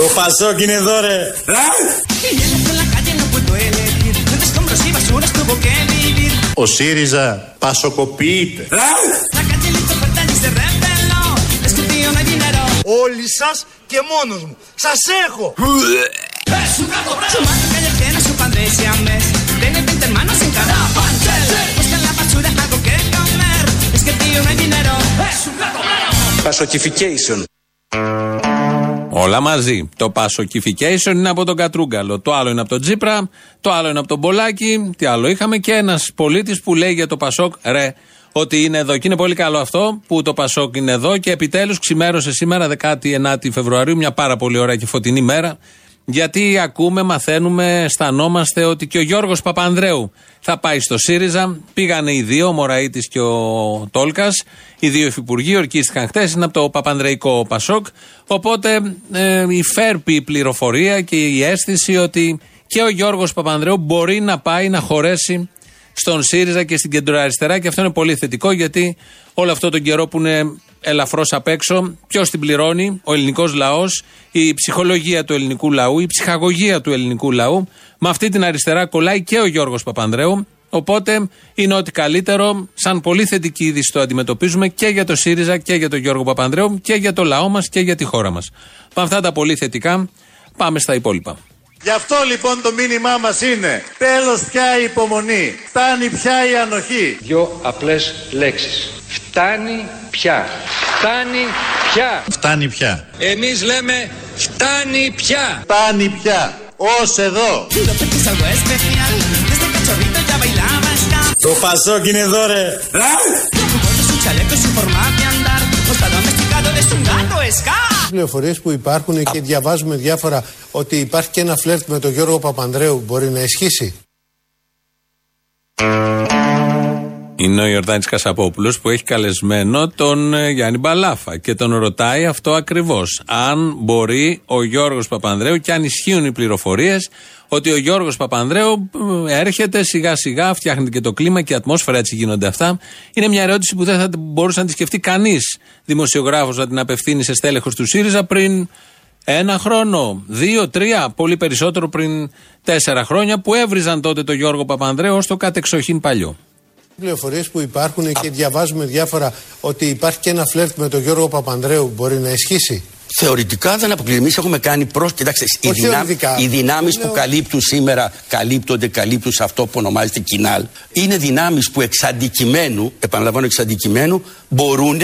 Το Πασόκ είναι εδώ ρε. Ο ΣΥΡΙΖΑ πασοκοποιείται. Όλοι σας και μόνος μου. Σας έχω. Πασοκιφικέισον. Όλα μαζί. Το Πασοκιφικέισον είναι από τον Κατρούγκαλο. Το άλλο είναι από τον Τζίπρα. Το άλλο είναι από τον Πολάκη. Τι άλλο είχαμε; Και ένας πολίτης που λέει για το Πασόκ, ρε, ότι είναι εδώ. Και είναι πολύ καλό αυτό που το Πασόκ είναι εδώ και επιτέλους ξημέρωσε σήμερα 19η Φεβρουαρίου, μια πάρα πολύ ωραία και φωτεινή μέρα. Γιατί ακούμε, μαθαίνουμε, αισθανόμαστε ότι και ο Γιώργος Παπανδρέου θα πάει στο ΣΥΡΙΖΑ. Πήγανε οι δύο, ο Μωραήτης και ο Τόλκας. Οι δύο υφυπουργοί ορκίστηκαν χτε. Είναι από το Παπανδρεϊκό Πασόκ. Οπότε ε, η φέρπη πληροφορία και η αίσθηση ότι και ο Γιώργος Παπανδρέου μπορεί να πάει να χωρέσει στον ΣΥΡΙΖΑ και στην κεντροαριστερά και αυτό είναι πολύ θετικό γιατί όλο αυτό τον καιρό που είναι ελαφρώς απ' έξω, ποιος την πληρώνει, ο ελληνικός λαός, η ψυχολογία του ελληνικού λαού, η ψυχαγωγία του ελληνικού λαού. Με αυτή την αριστερά κολλάει και ο Γιώργος Παπανδρέου. Οπότε είναι ό,τι καλύτερο, σαν πολύ θετική είδηση το αντιμετωπίζουμε και για το ΣΥΡΙΖΑ και για τον Γιώργο Παπανδρέου και για το λαό μας και για τη χώρα μας. Με αυτά τα πολύ θετικά, πάμε στα υπόλοιπα. Γι' αυτό λοιπόν το μήνυμά μας είναι τέλος πια η υπομονή, φτάνει πια η ανοχή. Δυο απλές λέξεις. Φτάνει πια. Φτάνει πια. Φτάνει πια. Εμείς λέμε φτάνει πια. Φτάνει πια. Ως εδώ. Το Πασόκ είναι εδώ ρε. Πληροφορίες που υπάρχουν και διαβάζουμε διάφορα ότι υπάρχει και ένα φλερτ με τον Γιώργο Παπανδρέου μπορεί να ισχύσει; Είναι ο Ιορδάνης Κασαπόπουλος που έχει καλεσμένο τον ε, Γιάννη Μπαλάφα και τον ρωτάει αυτό ακριβώς. Αν μπορεί ο Γιώργος Παπανδρέου και αν ισχύουν οι πληροφορίες ότι ο Γιώργος Παπανδρέου ε, έρχεται σιγά σιγά, φτιάχνεται και το κλίμα και η ατμόσφαιρα έτσι γίνονται αυτά. Είναι μια ερώτηση που δεν θα μπορούσε να τη σκεφτεί κανείς δημοσιογράφος να την απευθύνει σε στέλεχος του ΣΥΡΙΖΑ πριν ένα χρόνο, δύο, τρία, πολύ περισσότερο πριν τέσσερα χρόνια που έβριζαν τότε τον Γιώργο Παπανδρέου ως το κατεξοχήν παλιό πληροφορίες που υπάρχουν και διαβάζουμε διάφορα ότι υπάρχει και ένα φλερτ με τον Γιώργο Παπανδρέου μπορεί να ισχύσει; Θεωρητικά δεν αποκλείουμε. Εμείς έχουμε κάνει προ. Κοιτάξτε, οι, δυνά... οι δυνάμεις που καλύπτουν σήμερα, καλύπτονται, καλύπτουν σε αυτό που ονομάζεται κοινάλ. Είναι δυνάμεις που εξ αντικειμένου, επαναλαμβάνω εξ αντικειμένου, μπορούν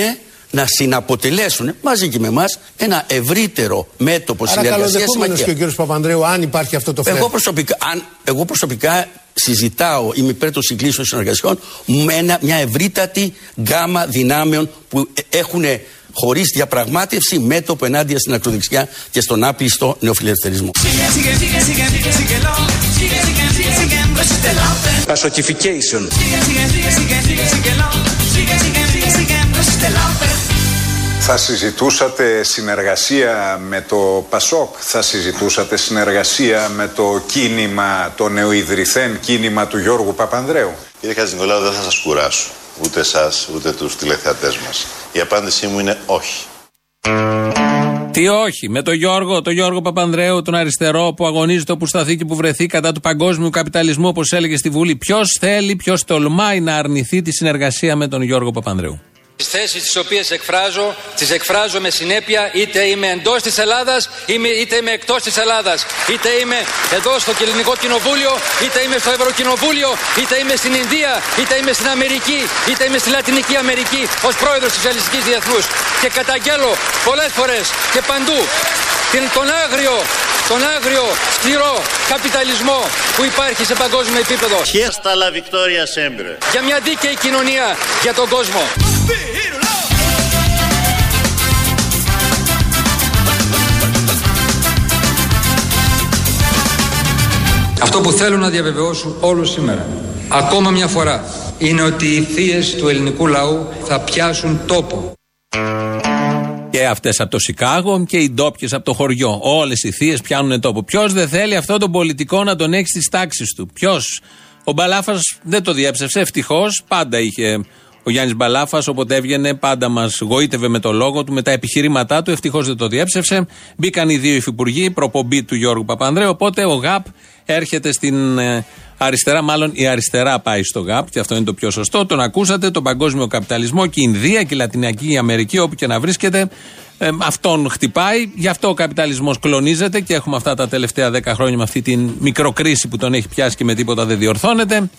να συναποτελέσουν μαζί και με εμάς ένα ευρύτερο μέτωπο συνεργασίας. Άρα και ο κύριος Παπανδρέου, αν υπάρχει αυτό το φλερτ. Εγώ προσωπικά, αν, εγώ προσωπικά συζητάω, είμαι υπέρ των συγκλήσεων συνεργασιών, με μια ευρύτατη γκάμα δυνάμεων που έχουν χωρί διαπραγμάτευση μέτωπο ενάντια στην ακροδεξιά και στον άπλιστο νεοφιλελευθερισμό. Πασοκιφικέισον. Θα συζητούσατε συνεργασία με το ΠΑΣΟΚ, θα συζητούσατε συνεργασία με το κίνημα, το νεοειδρυθέν κίνημα του Γιώργου Παπανδρέου. Κύριε Χατζηνικολάου, δεν θα σας κουράσω, ούτε εσάς, ούτε τους τηλεθεατές μας. Η απάντησή μου είναι όχι. Τι όχι, με τον Γιώργο, τον Γιώργο Παπανδρέου, τον αριστερό που αγωνίζεται όπου σταθεί και που βρεθεί κατά του παγκόσμιου καπιταλισμού, όπως έλεγε στη Βουλή. Ποιος θέλει, ποιος τολμάει να αρνηθεί τη συνεργασία με τον Γιώργο Παπανδρέου; Τις θέσεις τις οποίες εκφράζω, τις εκφράζω με συνέπεια είτε είμαι εντός της Ελλάδας είτε είμαι εκτός της Ελλάδας. Είτε είμαι εδώ στο Ελληνικό Κοινοβούλιο, είτε είμαι στο Ευρωκοινοβούλιο, είτε είμαι στην Ινδία, είτε είμαι στην Αμερική, είτε είμαι στη Λατινική Αμερική ως πρόεδρος της Ελληνικής Διεθνούς. Και καταγγέλω πολλές φορές και παντού την, τον άγριο, τον άγριο σκληρό καπιταλισμό που υπάρχει σε παγκόσμιο επίπεδο. Για μια δίκαιη κοινωνία για τον κόσμο. Αυτό που θέλω να διαβεβαιώσω όλους σήμερα, ακόμα μια φορά, είναι ότι οι θείες του ελληνικού λαού θα πιάσουν τόπο. Και αυτές από το Σικάγο και οι ντόπιες από το χωριό. Όλες οι θείες πιάνουν τόπο. Ποιος δεν θέλει αυτό τον πολιτικό να τον έχει στις τάξεις του; Ποιος; Ο Μπαλάφας δεν το διέψευσε. Ευτυχώς πάντα είχε Ο Γιάννης Μπαλάφας, όποτε έβγαινε, πάντα μας γοήτευε με το λόγο του, με τα επιχειρήματά του. Ευτυχώς δεν το διέψευσε. Μπήκαν οι δύο υφυπουργοί, προπομπή του Γιώργου Παπανδρέου. Οπότε ο ΓΑΠ έρχεται στην ε, αριστερά, μάλλον η αριστερά πάει στο ΓΑΠ, και αυτό είναι το πιο σωστό. Τον ακούσατε, τον παγκόσμιο καπιταλισμό και η Ινδία και η Λατινική Αμερική, όπου και να βρίσκεται, ε, αυτόν χτυπάει. Γι' αυτό ο καπιταλισμός κλονίζεται και έχουμε αυτά τα τελευταία δέκα χρόνια με αυτή την μικροκρίση που τον έχει πιάσει και με τίποτα δεν διορθώνεται.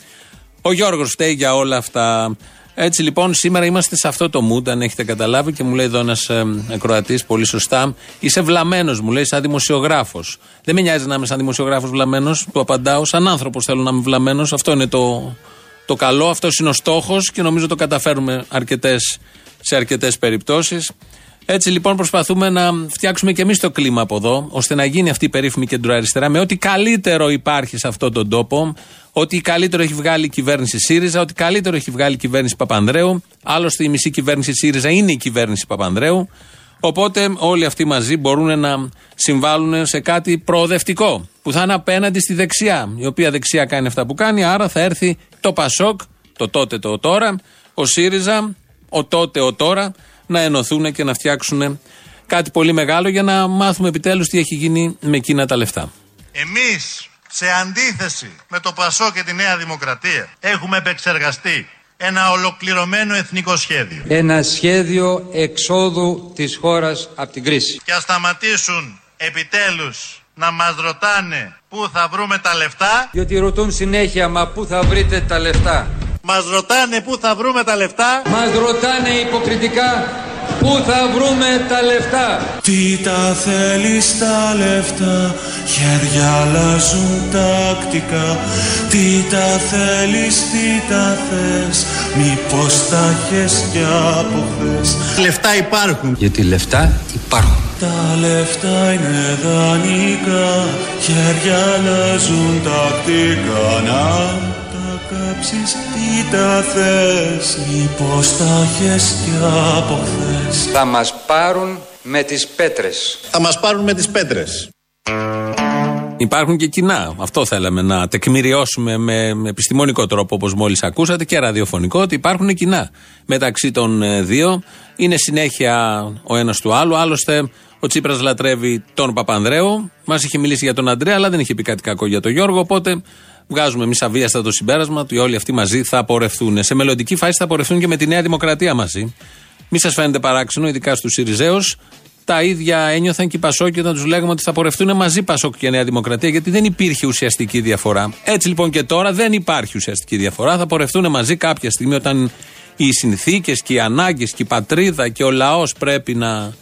Ο Γιώργος φταίει για όλα αυτά. Έτσι λοιπόν, σήμερα είμαστε σε αυτό το mood, αν έχετε καταλάβει, και μου λέει εδώ ένας ε, ακροατής πολύ σωστά. Είσαι βλαμμένος, μου λέει, σαν δημοσιογράφος. Δεν με νοιάζει να είμαι σαν δημοσιογράφος βλαμμένος, του απαντάω. Σαν άνθρωπος θέλω να είμαι βλαμμένος. Αυτό είναι το, το καλό, αυτό είναι ο στόχος και νομίζω το καταφέρουμε αρκετές, σε αρκετές περιπτώσεις. Έτσι λοιπόν προσπαθούμε να φτιάξουμε και εμείς το κλίμα από εδώ, ώστε να γίνει αυτή η περίφημη κεντροαριστερά με ό,τι καλύτερο υπάρχει σε αυτόν τον τόπο, ότι καλύτερο έχει βγάλει η κυβέρνηση ΣΥΡΙΖΑ, ότι καλύτερο έχει βγάλει η κυβέρνηση Παπανδρέου. Άλλωστε η μισή κυβέρνηση ΣΥΡΙΖΑ είναι η κυβέρνηση Παπανδρέου. Οπότε όλοι αυτοί μαζί μπορούν να συμβάλλουν σε κάτι προοδευτικό που θα είναι απέναντι στη δεξιά, η οποία δεξιά κάνει αυτά που κάνει, άρα θα έρθει το Πασόκ, το τότε το τώρα, ο ΣΥΡΙΖΑ, ο τότε ο τώρα, να ενωθούν και να φτιάξουν κάτι πολύ μεγάλο για να μάθουμε επιτέλους τι έχει γίνει με εκείνα τα λεφτά. Εμείς, σε αντίθεση με το Πασό και τη Νέα Δημοκρατία, έχουμε επεξεργαστεί ένα ολοκληρωμένο εθνικό σχέδιο. Ένα σχέδιο εξόδου της χώρας από την κρίση. Και ας σταματήσουν επιτέλους να μας ρωτάνε πού θα βρούμε τα λεφτά. Διότι ρωτούν συνέχεια, μα πού θα βρείτε τα λεφτά. Μας ρωτάνε πού θα βρούμε τα λεφτά. Μας ρωτάνε υποκριτικά πού θα βρούμε τα λεφτά. Τι τα θέλεις τα λεφτά, χέρια αλλάζουν τακτικά. Τι τα θέλεις, τι τα θες, μήπως τα έχεις κι από χθες. Λεφτά υπάρχουν. Γιατί λεφτά υπάρχουν. Τα λεφτά είναι δανεικά, χέρια αλλάζουν τακτικά. Να κάψεις τι τα θες Μήπως τα έχεις κι από χθες Θα μας πάρουν με τις πέτρες Θα μας πάρουν με τις πέτρες Υπάρχουν και κοινά. Αυτό θέλαμε να τεκμηριώσουμε με επιστημονικό τρόπο, όπως μόλις ακούσατε, και ραδιοφωνικό, ότι υπάρχουν κοινά μεταξύ των ε, δύο. Είναι συνέχεια ο ένας του άλλου. Άλλωστε, ο Τσίπρας λατρεύει τον Παπανδρέο. Μας είχε μιλήσει για τον Αντρέα, αλλά δεν είχε πει κάτι κακό για τον Γιώργο. Οπότε Βγάζουμε εμείς αβίαστα το συμπέρασμα ότι όλοι αυτοί μαζί θα πορευτούν. Σε μελλοντική φάση θα πορευτούν και με τη Νέα Δημοκρατία μαζί. Μη σας φαίνεται παράξενο, ειδικά στους Σιριζέους. Τα ίδια ένιωθαν και οι Πασόκοι όταν τους λέγαμε ότι θα πορευτούν μαζί Πασόκ και Νέα Δημοκρατία, γιατί δεν υπήρχε ουσιαστική διαφορά. Έτσι λοιπόν και τώρα δεν υπάρχει ουσιαστική διαφορά. Θα πορευτούν μαζί κάποια στιγμή όταν οι συνθήκες και οι ανάγκες και η πατρίδα και ο λαός πρέπει να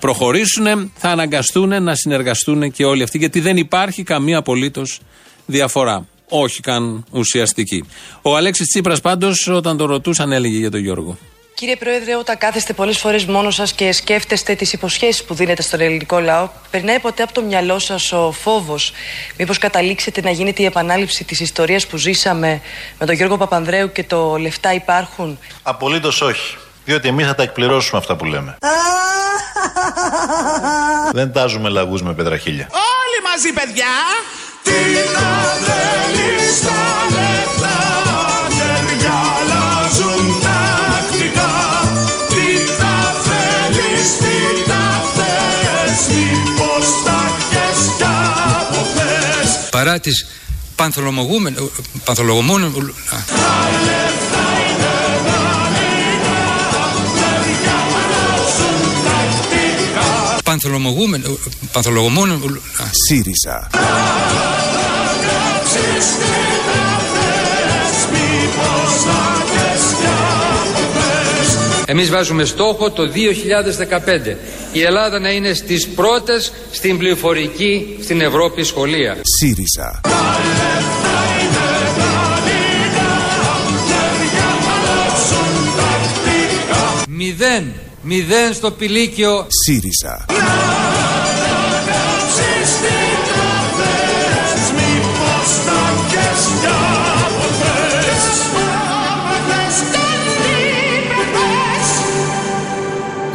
προχωρήσουν, θα αναγκαστούν να συνεργαστούν και όλοι αυτοί, γιατί δεν υπάρχει καμία απολύτως διαφορά. Όχι καν ουσιαστική. Ο Αλέξης Τσίπρας πάντως, όταν το ρωτούσαν, έλεγε για τον Γιώργο. Κύριε Πρόεδρε, όταν κάθεστε πολλές φορές μόνος σας και σκέφτεστε τις υποσχέσεις που δίνετε στον ελληνικό λαό, περνάει ποτέ από το μυαλό σας ο φόβος; Μήπως καταλήξετε να γίνεται η επανάληψη της ιστορίας που ζήσαμε με τον Γιώργο Παπανδρέου και το λεφτά υπάρχουν. Απολύτως όχι. Διότι εμείς θα τα εκπληρώσουμε αυτά που λέμε. Δεν τάζουμε λαγούς με πετραχίλια. Όλοι μαζί, παιδιά! Τι τα θέλεις τα λεφτά Χέρια αλλάζουν τακτικά. Τι τα θέλεις, τι τα θες Μήπως τα έχεις κι από χθες. Παρά τις πανθολογούμενες Πανθολογούμενες Τα λεφτά είναι Πανθολογούμενες Πανθολογούμενες ΣΥΡΙΖΑ Εμείς βάζουμε στόχο το 2015 η Ελλάδα να είναι στις πρώτες στην πληροφορική στην Ευρώπη σχολεία. ΣΥΡΙΖΑ. Μηδέν, μηδέν στο πηλίκιο. ΣΥΡΙΖΑ.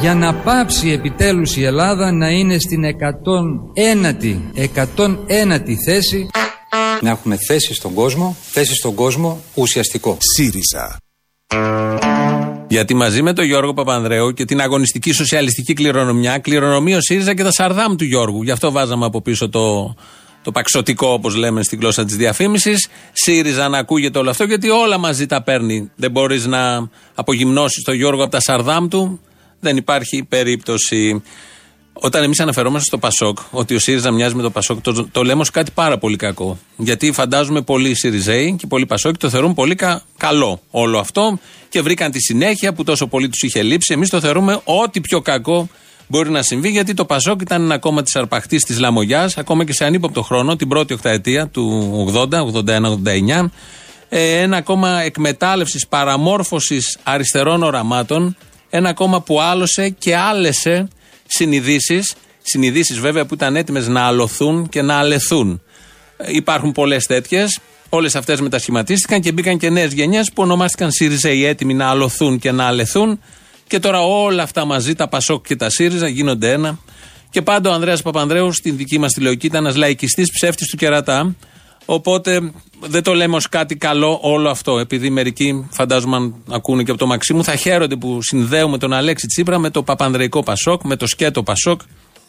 Για να πάψει επιτέλους η Ελλάδα να είναι στην 101η, 101η θέση να έχουμε θέση στον κόσμο, θέση στον κόσμο ουσιαστικό. ΣΥΡΙΖΑ. Γιατί μαζί με τον Γιώργο Παπανδρέου και την αγωνιστική σοσιαλιστική κληρονομιά κληρονομεί ο ΣΥΡΙΖΑ και τα σαρδάμ του Γιώργου. Γι' αυτό βάζαμε από πίσω το, το παξωτικό, όπως λέμε στην γλώσσα της διαφήμισης. ΣΥΡΙΖΑ να ακούγεται όλο αυτό, γιατί όλα μαζί τα παίρνει. Δεν μπορείς να απογυμνώσεις τον Γιώργο από τα σαρδάμ του. Δεν υπάρχει περίπτωση. Όταν εμείς αναφερόμαστε στο Πασόκ, ότι ο ΣΥΡΙΖΑ μοιάζει με το Πασόκ, το, το λέμε ως κάτι πάρα πολύ κακό. Γιατί φαντάζομαι πολλοί ΣΥΡΙΖΑΙ και πολλοί Πασόκ το θεωρούν πολύ κα, καλό όλο αυτό και βρήκαν τη συνέχεια που τόσο πολύ τους είχε λείψει. Εμείς το θεωρούμε ό,τι πιο κακό μπορεί να συμβεί, γιατί το Πασόκ ήταν ένα κόμμα της αρπαχτής της Λαμογιάς, ακόμα και σε ανύποπτο χρόνο, την πρώτη οχταετία του 80, 81-89. Ε, ένα κόμμα εκμετάλλευσης, παραμόρφωσης αριστερών οραμάτων. Ένα κόμμα που άλωσε και άλεσε συνειδήσεις. Συνειδήσεις βέβαια που ήταν έτοιμες να αλωθούν και να αλεθούν. Ε, υπάρχουν πολλές τέτοιες. Όλες αυτές μετασχηματίστηκαν και μπήκαν και νέες γενιές που ονομάστηκαν ΣΥΡΙΖΑ οι έτοιμοι να αλωθούν και να αλεθούν. Και τώρα όλα αυτά μαζί, τα Πασόκ και τα ΣΥΡΙΖΑ, γίνονται ένα. Και πάντα ο Ανδρέας Παπανδρέου στην δική μας τηλεοκή ήταν ένας λαϊκιστής ψεύτης του κερατά. Οπότε δεν το λέμε ως κάτι καλό όλο αυτό. Επειδή μερικοί, φαντάζομαι, αν ακούνε και από το Μαξίμου, θα χαίρονται που συνδέουμε τον Αλέξη Τσίπρα με το Παπανδρεϊκό Πασόκ, με το σκέτο Πασόκ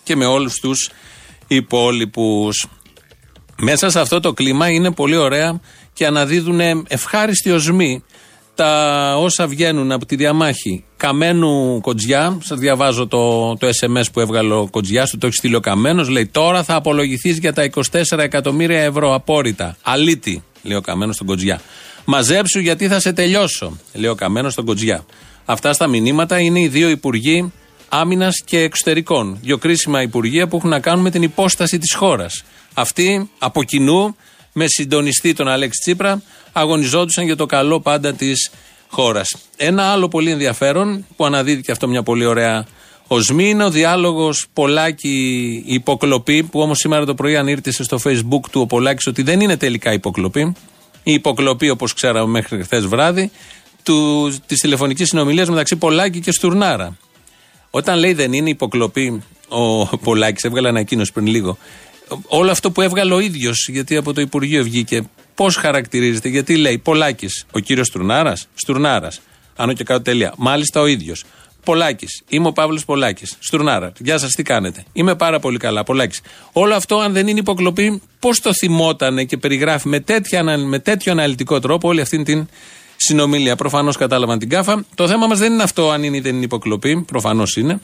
και με όλους τους υπόλοιπους. Μέσα σε αυτό το κλίμα είναι πολύ ωραία και αναδίδουν ευχάριστοι οσμοί τα όσα βγαίνουν από τη διαμάχη Καμένου Κοτζιά. Σας διαβάζω το, το SMS που έβγαλε ο Κοτζιά, του το έχει στείλει ο Καμένος. Λέει: Τώρα θα απολογηθείς για τα 24 εκατομμύρια ευρώ απόρριτα. Αλήτη, λέει ο Καμένος στον Κοτζιά. Μαζέψου γιατί θα σε τελειώσω, λέει ο Καμένος στον Κοτζιά. Αυτά στα μηνύματα είναι οι δύο υπουργοί άμυνας και εξωτερικών. Δύο κρίσιμα υπουργεία που έχουν να κάνουν με την υπόσταση της χώρας. Αυτοί από κοινού με συντονιστή τον Αλέξη Τσίπρα αγωνιζόντουσαν για το καλό πάντα της χώρας. Ένα άλλο πολύ ενδιαφέρον που αναδίδει και αυτό μια πολύ ωραία οσμή είναι ο διάλογος Πολάκη υποκλοπή που όμως σήμερα το πρωί ανήρτησε στο facebook του ο Πολάκης ότι δεν είναι τελικά υποκλοπή. Η υποκλοπή όπως ξέραμε μέχρι χθες βράδυ της τηλεφωνικής συνομιλίας μεταξύ Πολάκη και Στουρνάρα. Όταν λέει δεν είναι υποκλοπή, ο Πολάκης έβγαλε ανακοίνωση πριν λίγο όλο αυτό που έβγαλε ο ίδιος, γιατί από το Υπουργείο βγήκε, πώς χαρακτηρίζεται, γιατί λέει Πολάκης, ο κύριος Στουρνάρα, Στουρνάρα, άνω και κάτω τελεία. Μάλιστα ο ίδιος. Πολάκης, είμαι ο Παύλος Πολάκης. Στουρνάρα, γεια σας, τι κάνετε. Είμαι πάρα πολύ καλά, Πολάκης. Όλο αυτό, αν δεν είναι υποκλοπή, πώς το θυμότανε και περιγράφει με, τέτοια, με τέτοιο αναλυτικό τρόπο όλη αυτή την συνομιλία. Προφανώς κατάλαβαν την κάφα. Το θέμα μας δεν είναι αυτό, αν είναι ή δεν είναι υποκλοπή. Προφανώς είναι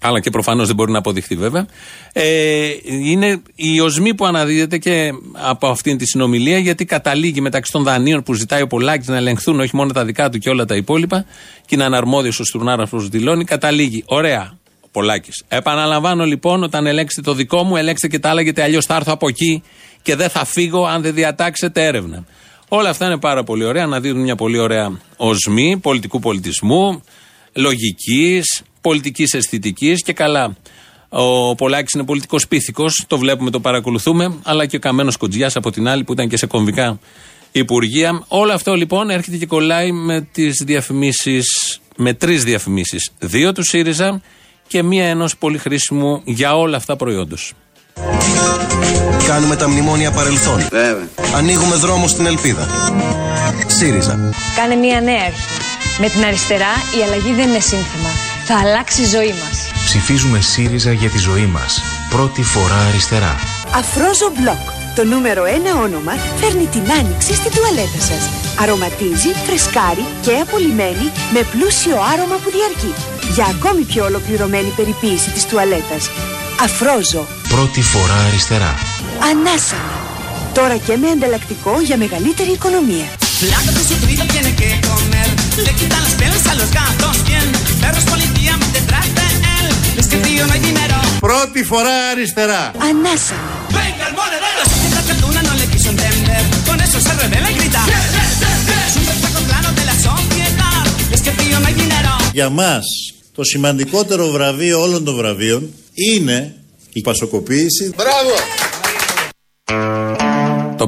αλλά και προφανώς δεν μπορεί να αποδειχθεί βέβαια, ε, είναι η οσμή που αναδίδεται και από αυτήν τη συνομιλία, γιατί καταλήγει μεταξύ των δανείων που ζητάει ο Πολάκης να ελεγχθούν όχι μόνο τα δικά του και όλα τα υπόλοιπα, και είναι αναρμόδιος ο Στουρνάρας που δηλώνει, καταλήγει. Ωραία, ο Πολάκης. Επαναλαμβάνω λοιπόν, όταν ελέγξετε το δικό μου, ελέγξτε και τα άλλα, γιατί αλλιώς θα έρθω από εκεί και δεν θα φύγω αν δεν διατάξετε έρευνα. Όλα αυτά είναι πάρα πολύ ωραία, αναδίδουν μια πολύ ωραία οσμή πολιτικού πολιτισμού, λογικής, πολιτικής αισθητικής και καλά. Ο Πολάκης είναι πολιτικός πίθηκος, το βλέπουμε, το παρακολουθούμε, αλλά και ο Καμένος Κοντζιάς από την άλλη που ήταν και σε κομβικά υπουργεία. Όλο αυτό λοιπόν έρχεται και κολλάει με τις διαφημίσεις, με τρεις διαφημίσεις. Δύο του ΣΥΡΙΖΑ και μία ενός πολύ χρήσιμου για όλα αυτά προϊόντος. Κάνουμε τα μνημόνια παρελθόν. Βέβαια. Ανοίγουμε δρόμο στην ελπίδα. ΣΥΡΙΖΑ. Κάνε μία νέα αρχή. Με την αριστερά η αλλαγή δεν είναι σύνθημα θα αλλάξει η ζωή μας. Ψηφίζουμε ΣΥΡΙΖΑ για τη ζωή μας. Πρώτη φορά αριστερά. Αφρόζο Μπλοκ. Το νούμερο ένα όνομα φέρνει την άνοιξη στην τουαλέτα σας. Αρωματίζει, φρεσκάρει και απολυμμένει με πλούσιο άρωμα που διαρκεί. Για ακόμη πιο ολοκληρωμένη περιποίηση της τουαλέτας. Αφρόζο. Πρώτη φορά αριστερά. Ανάσανα. Τώρα και με ανταλλακτικό για μεγαλύτερη οικονομία. Le quitan los pelos a los gatos bien. Perros policía detrás de él. Es que tío no hay dinero. Πρώτη φορά αριστερά. Ανάσα. Venga el monedero. La cartuna no le quiso entender. Con eso se revela y grita. Es un reflejo claro de la sociedad. Es que tío no hay dinero. Για μας το σημαντικότερο βραβείο όλων των βραβείων είναι η πασοκοποίηση. Μπράβο!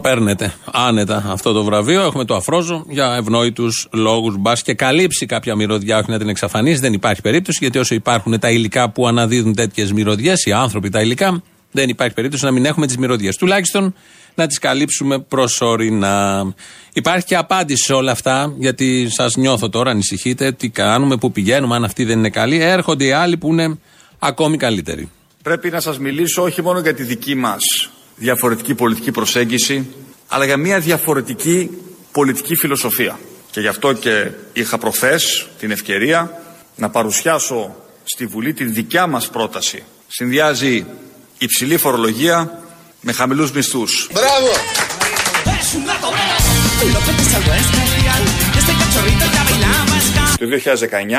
Το παίρνετε άνετα αυτό το βραβείο. Έχουμε το αφρόζο για ευνόητους λόγους. Μπας και καλύψει κάποια μυρωδιά, όχι να την εξαφανίσει. Δεν υπάρχει περίπτωση, γιατί όσο υπάρχουν τα υλικά που αναδίδουν τέτοιες μυρωδιές, οι άνθρωποι τα υλικά, δεν υπάρχει περίπτωση να μην έχουμε τις μυρωδιές. Τουλάχιστον να τις καλύψουμε προσωρινά. Υπάρχει και απάντηση σε όλα αυτά, γιατί σας νιώθω τώρα, ανησυχείτε, τι κάνουμε, πού πηγαίνουμε, αν αυτοί δεν είναι καλοί. Έρχονται οι άλλοι που είναι ακόμη καλύτεροι. Πρέπει να σας μιλήσω όχι μόνο για τη δική μας διαφορετική πολιτική προσέγγιση, αλλά για μια διαφορετική πολιτική φιλοσοφία. Και γι' αυτό και είχα προχθές την ευκαιρία να παρουσιάσω στη Βουλή τη δικιά μας πρόταση. Συνδυάζει υψηλή φορολογία με χαμηλούς μισθούς. Μπράβο! Το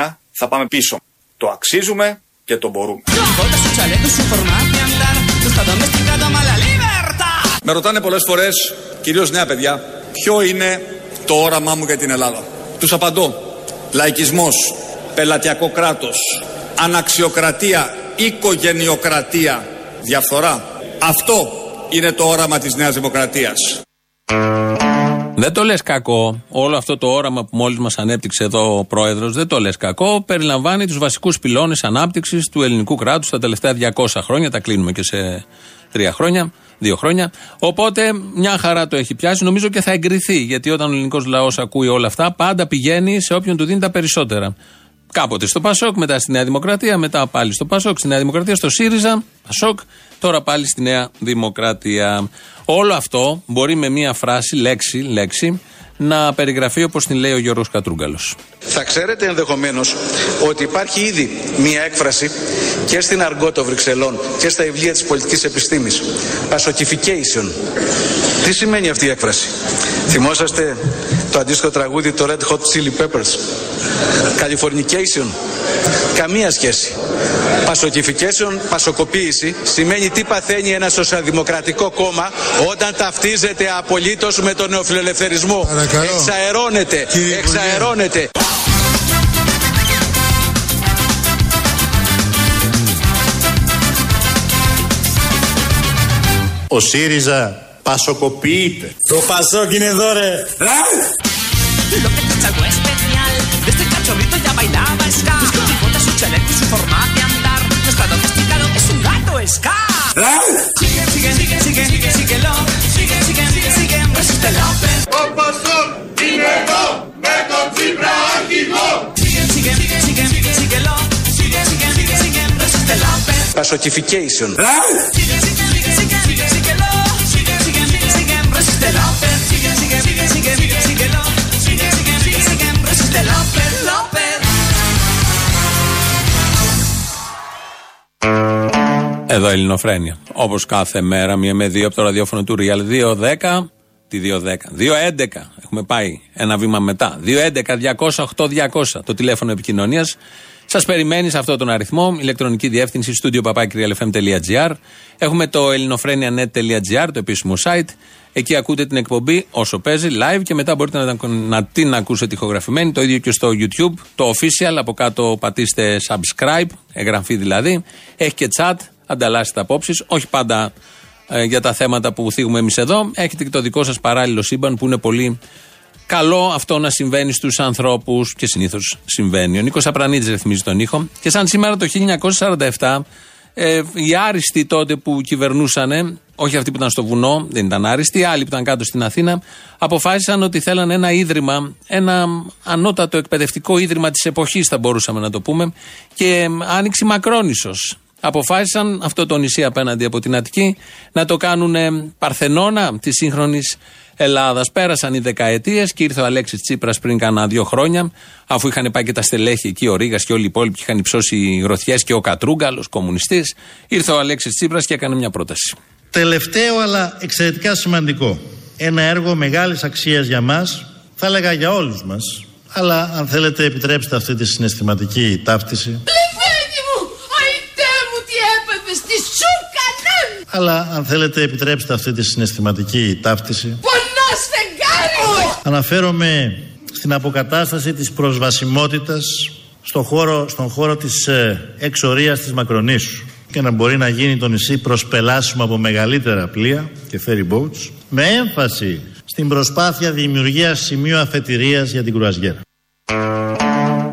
2019 θα πάμε πίσω. Το αξίζουμε και το μπορούμε. Με ρωτάνε πολλές φορές, κυρίως νέα παιδιά, ποιο είναι το όραμά μου για την Ελλάδα. Τους απαντώ. Λαϊκισμός, πελατειακό κράτος, αναξιοκρατία, οικογενειοκρατία, διαφθορά. Αυτό είναι το όραμα της Νέας Δημοκρατίας. Δεν το λες κακό. Όλο αυτό το όραμα που μόλις μας ανέπτυξε εδώ ο πρόεδρος δεν το λες κακό. Περιλαμβάνει τους βασικούς πυλώνες ανάπτυξης του ελληνικού κράτους τα τελευταία 200 χρόνια. Τα κλείνουμε και σε τρία χρόνια, δύο χρόνια. Οπότε μια χαρά το έχει πιάσει. Νομίζω και θα εγκριθεί. Γιατί όταν ο ελληνικός λαός ακούει όλα αυτά, πάντα πηγαίνει σε όποιον του δίνει τα περισσότερα. Κάποτε στο Πασόκ, μετά στη Νέα Δημοκρατία, μετά πάλι στο Πασόκ, στη Νέα Δημοκρατία, στο ΣΥΡΙΖΑ, Πασόκ, τώρα πάλι στη Νέα Δημοκρατία. Όλο αυτό μπορεί με μία φράση, λέξη, λέξη, να περιγραφεί όπως την λέει ο Γιώργος Κατρούγκαλος. Θα ξέρετε ενδεχομένως ότι υπάρχει ήδη μία έκφραση και στην αργό των Βρυξελών και στα βιβλία της πολιτικής επιστήμης. Πασοκιφικέισον. Τι σημαίνει αυτή η έκφραση; Θυμόσαστε το αντίστοιχο τραγούδι το Red Hot Chili Peppers. Californication. Καμία σχέση. Πασοκιφικέσεων, πασοκοποίηση, σημαίνει τι παθαίνει ένα σοσιαλδημοκρατικό κόμμα όταν ταυτίζεται απολύτως με τον νεοφιλελευθερισμό. Εξαερώνεται, εξαερώνεται. Ο ΣΥΡΙΖΑ Πασοκοποιείται. Το Πασόκ είναι εδώ ρε. Πασοκιφικέισον. Ράου! Εδώ Ελληνοφρένια. Όπως κάθε μέρα, μία με δύο από το ραδιόφωνο του Real 210. Τι 210. 211. Έχουμε πάει ένα βήμα μετά. 211-200-8200. Το τηλέφωνο επικοινωνίας. Σας περιμένει σε αυτόν τον αριθμό. Ηλεκτρονική διεύθυνση studio papakirialfm.gr. Έχουμε το ελληνοφρένια.net.gr, το επίσημο site. Εκεί ακούτε την εκπομπή όσο παίζει live και μετά μπορείτε να, να την ακούσετε ηχογραφημένη. Το ίδιο και στο YouTube. Το official από κάτω πατήστε subscribe, εγγραφή δηλαδή. Έχει και chat, ανταλλάσσετε απόψεις. Όχι πάντα ε, για τα θέματα που θίγουμε εμείς εδώ. Έχετε και το δικό σας παράλληλο σύμπαν που είναι πολύ καλό αυτό να συμβαίνει στους ανθρώπους και συνήθως συμβαίνει. Ο Νίκος Απρανίτη ρυθμίζει τον ήχο. Και σαν σήμερα το 1947, ε, οι άριστοι τότε που κυβερνούσαν, όχι αυτοί που ήταν στο βουνό, δεν ήταν άριστοι, άλλοι που ήταν κάτω στην Αθήνα, αποφάσισαν ότι θέλαν ένα ίδρυμα, ένα ανώτατο εκπαιδευτικό ίδρυμα της εποχής, θα μπορούσαμε να το πούμε, και άνοιξη Μακρόνισος. Αποφάσισαν αυτό το νησί απέναντι από την Αττική να το κάνουν παρθενώνα της σύγχρονης Ελλάδας. Πέρασαν οι δεκαετίες και ήρθε ο Αλέξης Τσίπρας πριν κάνα δύο χρόνια, αφού είχαν πάει και τα στελέχη εκεί, ο Ρίγα και όλοι οι υπόλοιποι είχαν υψώσει γροθιές και ο Κατρούγκαλος, κομμουνιστής. Ήρθε ο Αλέξης Τσίπρας και έκανε μια πρόταση. Τελευταίο αλλά εξαιρετικά σημαντικό. Ένα έργο μεγάλης αξίας για μας, θα έλεγα για όλους μας, αλλά αν θέλετε επιτρέψτε αυτή τη συναισθηματική ταύτιση. Λεφένι μου, αϊτέ μου τι έπαθες, τι σου κανάν. Αλλά αν θέλετε επιτρέψτε αυτή τη συναισθηματική ταύτιση. Πονάς φεγγάρι μου. Αναφέρομαι στην αποκατάσταση της προσβασιμότητας στο χώρο, στον χώρο της ε, εξορίας της Μακρονήσου και να μπορεί να γίνει το νησί προσπελάσιμο από μεγαλύτερα πλοία και ferry boats με έμφαση στην προσπάθεια δημιουργίας σημείου αφετηρίας για την κρουαζιέρα.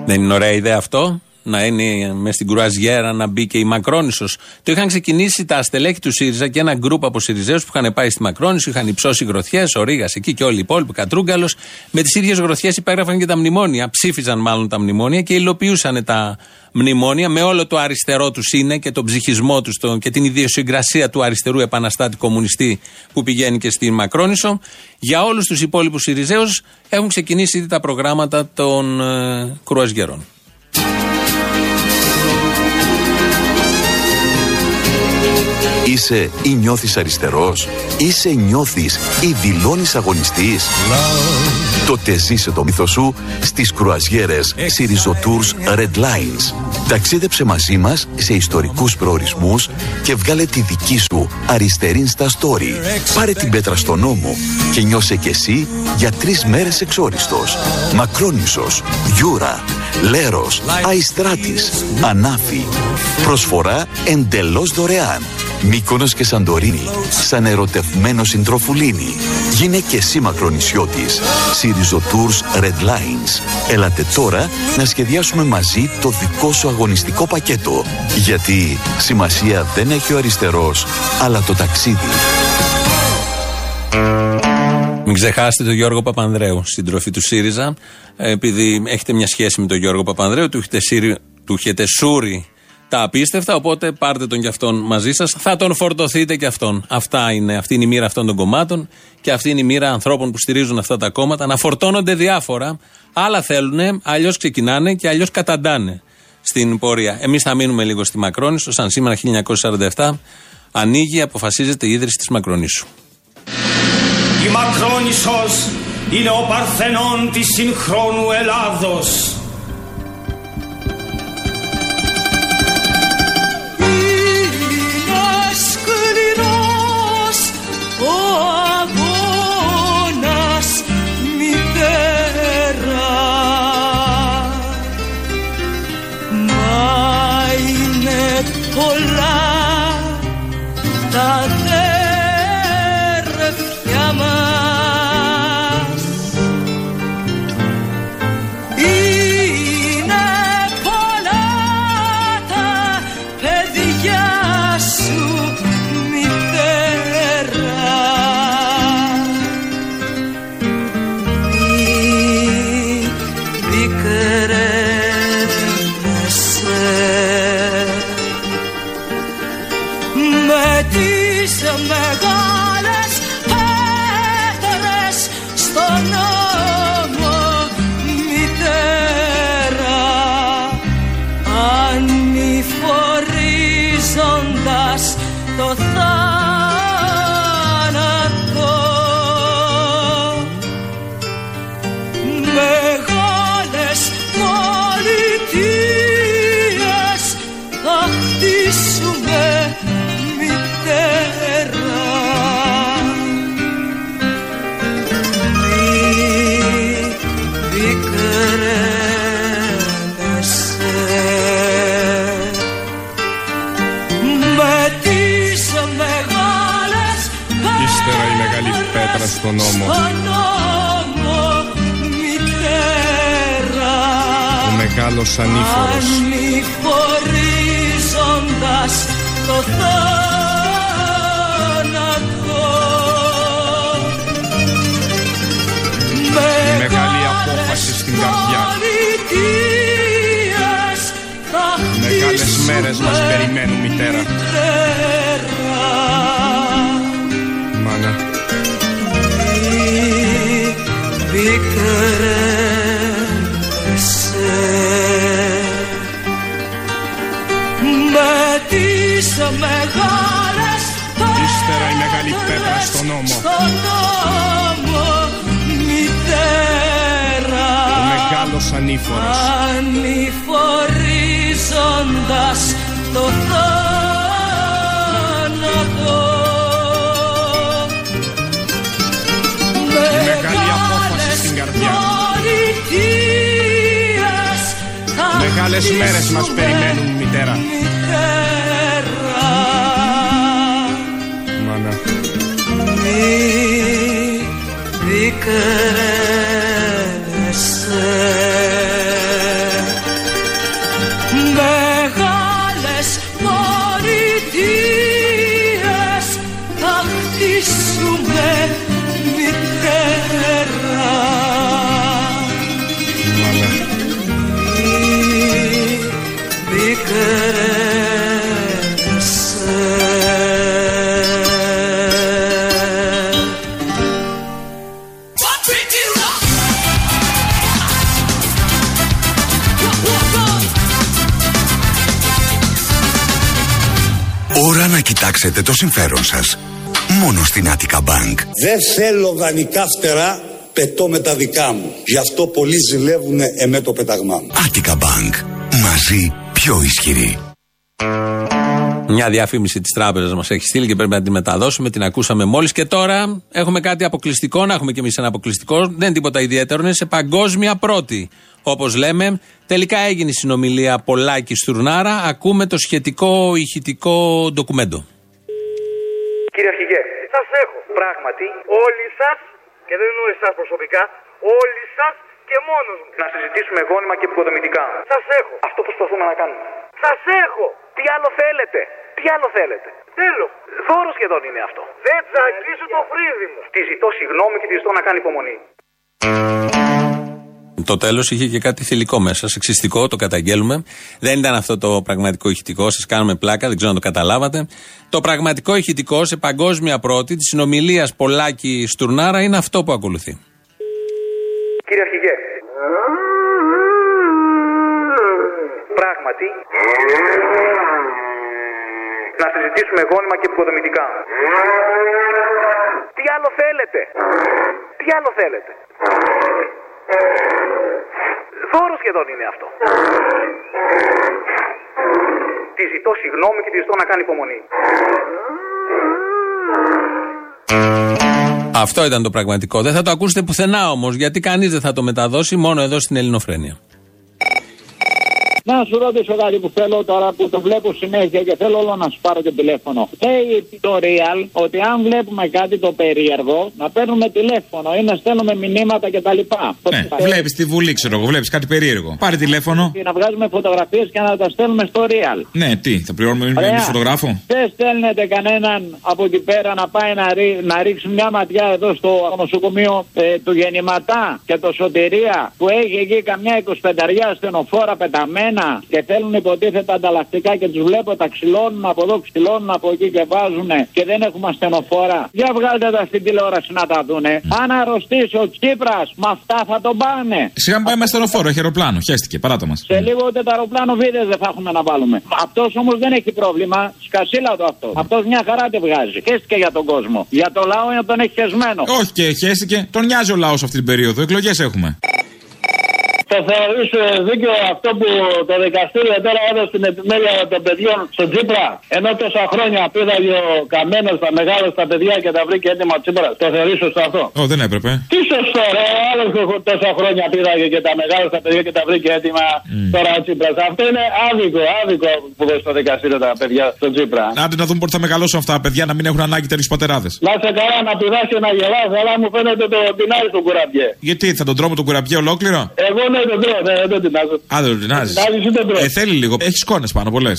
Δεν είναι ωραία ιδέα αυτό; Να είναι μες στην κρουαζιέρα να μπει και η Μακρόνισος. Το είχαν ξεκινήσει τα στελέχη του ΣΥΡΙΖΑ και ένα γκρουπ από ΣΥΡΙΖΑΕΟΥ που είχαν πάει στη Μακρόνισο, είχαν υψώσει γροθιές, ο Ρίγα εκεί και όλοι οι υπόλοιποι, Κατρούγκαλος. Με τις ίδιες γροθιές υπέγραφαν και τα μνημόνια. Ψήφιζαν μάλλον τα μνημόνια και υλοποιούσαν τα μνημόνια με όλο το αριστερό τους είναι και τον ψυχισμό τους και την ιδιοσυγκρασία του αριστερού επαναστάτη κομμουνιστή που πηγαίνει και στη Μακρόνισο. Για όλους τους υπόλοιπους ΣΥΡΙΖΑΕΟΥ έχουν ξεκινήσει ήδη τα προγράμματα των ε, κρουαζιερών. Είσαι ή νιώθεις αριστερός, είσαι νιώθεις ή δηλώνεις αγωνιστής. Τότε ζήσε το μύθο σου στις κρουαζιέρες Sirizo Tours Red Lines. Ταξίδεψε μαζί μας σε ιστορικούς προορισμούς και βγάλε τη δική σου αριστερή insta story. Πάρε την πέτρα στον ώμο και νιώσε κι εσύ για τρεις μέρες εξόριστος. Μακρόνισος, Γιούρα, Λέρος, Αϊστράτης, Ανάφη. Προσφορά εντελώς δωρεάν. Μύκονος και Σαντορίνη, σαν ερωτευμένο συντροφουλίνη. Γίνε και εσύ μακρονισιώτης. Σύριζο Tours Red Lines. Έλατε τώρα να σχεδιάσουμε μαζί το δικό σου αγωνιστικό πακέτο. Γιατί σημασία δεν έχει ο αριστερός, αλλά το ταξίδι. Μην ξεχάσετε τον Γιώργο Παπανδρέου, συντροφή του ΣΥΡΙΖΑ. Επειδή έχετε μια σχέση με τον Γιώργο Παπανδρέου, του έχετε, σύρι, του έχετε σούρει τα απίστευτα. Οπότε πάρτε τον κι αυτόν μαζί σας. Θα τον φορτωθείτε κι αυτόν. Αυτά είναι, αυτή είναι η μοίρα αυτών των κομμάτων και αυτή είναι η μοίρα ανθρώπων που στηρίζουν αυτά τα κόμματα. Να φορτώνονται διάφορα. Άλλα θέλουν, αλλιώς ξεκινάνε και αλλιώς καταντάνε στην πορεία. Εμείς θα μείνουμε λίγο στη Μακρόνισο, σαν σήμερα 1947 ανοίγει, αποφασίζεται η ίδρυση της Μακρονίσου. Η Μακρόνισσος είναι ο Παρθενών της συγχρόνου Ελλάδος. Στον νόμο. Ο μεγάλος ανήφορος. Ανηφορίζοντας το θάνατο. Η μεγάλη απόφαση στην καρδιά. Μεγάλες μέρες μας περιμένουν μητέρα. Ύστερα η μεγάλη πέτρα στον νόμο. Στον νόμο μητέρα. Ο μεγάλος ανήφορος. Ανηφορίζοντας το θάνατο. Μεγάλες μέρες μας περιμένουν μητέρα. Κοιτάξετε το συμφέρον σας. Μόνο στην Attica Bank. Δεν θέλω δανεικά φτερά, πετώ με τα δικά μου. Γι' αυτό πολλοί ζηλεύουν εμέ το πεταγμά μου. Attica Bank. Μαζί πιο ισχυρή. Μια διαφήμιση της τράπεζας μας έχει στείλει και πρέπει να τη μεταδώσουμε. Την ακούσαμε μόλις. Και τώρα έχουμε κάτι αποκλειστικό. Να έχουμε κι εμείς ένα αποκλειστικό. Δεν είναι τίποτα ιδιαίτερο. Είναι σε παγκόσμια πρώτη. Όπως λέμε, τελικά έγινε η συνομιλία Πολάκης Στουρνάρα. Ακούμε το σχετικό ηχητικό ντοκουμέντο. Κύριε Αρχηγέ, σας έχω. Πράγματι, όλοι σας, και δεν εννοώ εσάς προσωπικά, όλοι σας και μόνος μου. Να συζητήσουμε γόνιμα και επικοδομητικά. Σας έχω. Αυτό προσπαθούμε να κάνουμε. Σας έχω. Τι άλλο θέλετε; Τι άλλο θέλετε; Θέλω. Δώρος σχεδόν είναι αυτό. Δεν τσακίσω το φρύδι μου. Τη ζητώ συγγνώμη και τη ζητώ να κάνει υπομονή. Το τέλος είχε και κάτι θηλυκό μέσα, σεξιστικό, το καταγγέλουμε. Δεν ήταν αυτό το πραγματικό ηχητικό, σας κάνουμε πλάκα, δεν ξέρω αν το καταλάβατε. Το πραγματικό ηχητικό σε παγκόσμια πρώτη της συνομιλίας Πολάκη Στουρνάρα είναι αυτό που ακολουθεί. Κύριε Αρχηγέ, πράγματι να συζητήσουμε γόνιμα και επικοδομητικά. Τι άλλο θέλετε; Τι άλλο θέλετε; Δώρο σχεδόν είναι αυτό. Τη ζητώ συγγνώμη και τη ζητώ να κάνει υπομονή. Αυτό ήταν το πραγματικό. Δεν θα το ακούσετε πουθενά όμως, γιατί κανείς δεν θα το μεταδώσει, μόνο εδώ στην Ελληνοφρένεια. Να σου ρωτήσω κάτι που θέλω τώρα που το βλέπω συνέχεια και θέλω όλο να σου πάρω το τηλέφωνο. Λέει το Real ότι αν βλέπουμε κάτι το περίεργο να παίρνουμε τηλέφωνο ή να στέλνουμε μηνύματα κτλ. Ναι, βλέπεις τη Βουλή, ξέρω εγώ, βλέπεις κάτι περίεργο. Πάρε τηλέφωνο. Να βγάζουμε φωτογραφίες και να τα στέλνουμε στο Real. Ναι, τι, θα πληρώνουμε εμείς φωτογράφο. Δεν στέλνετε κανέναν από εκεί πέρα να πάει να, ρί, να ρίξει μια ματιά εδώ στο νοσοκομείο ε, του Γεννηματά και το Σωτηρία που έχει εκεί καμιά 25 στενοφόρα πεταμένα και θέλουν υποτίθεται ανταλλακτικά και τους βλέπω τα ξυλώνουν από εδώ, ξυλώνουν από εκεί και βάζουν και δεν έχουμε ασθενοφόρα. Για βγάλτε τα στην τηλεόραση να τα δούνε. Αν αρρωστήσει ο Τσίπρας, με αυτά θα τον πάνε. Σιγά μου πάει με ασθενοφόρο, έχει αεροπλάνο. Χαίστηκε, παράτο μας. Σε λίγο ούτε τα αεροπλάνο βίδες δεν θα έχουμε να βάλουμε. Αυτός όμως δεν έχει πρόβλημα. Σκασίλα το αυτό. Αυτός μια χαρά τη βγάζει. Χαίστηκε για τον κόσμο. Για το λαό είναι τον έχει χεσμένο. Όχι και χαίστηκε. Τον νοιάζει ο λαός αυτή την περίοδο. Εκλογές έχουμε θα θεωρήσω δίκαιο αυτό που το δικαστήριο τώρα έδωσε στην επιμέλεια των παιδιών στον Τσίπρα. Ενώ τόσα χρόνια πήδαγε ο Καμένος τα μεγάλα στα παιδιά και τα βρήκε έτοιμα ο Τσίπρας. Το θεωρεί σωστό αυτό. Ω, δεν έπρεπε. Τι σωστό, ρε. Ο άλλο τόσα χρόνια πήδαγε και τα μεγάλα στα παιδιά και τα βρήκε έτοιμα mm. τώρα ο Τσίπρας. Αυτό είναι άδικο, άδικο που δώσει το δικαστήριο τα παιδιά στον Τσίπρα. Άντε να δούμε πότε θα μεγαλώσουν αυτά τα παιδιά να μην έχουν ανάγκη τέτοιους πατεράδες. Να σε καλά να πηδάς και να γελάς, αλλά μου φαίνεται το πεινάρι στον κουραμπιέ. Γιατί θα τον τρώμε τον κουραμπιέ ολόκληρο; Εγώ ναι, τον τρώω, δεν τον τεινάζω. Α, δεν τον τεινάζει. Ε, θέλει λίγο. Έχεις σκόνε πάνω, πολλέ.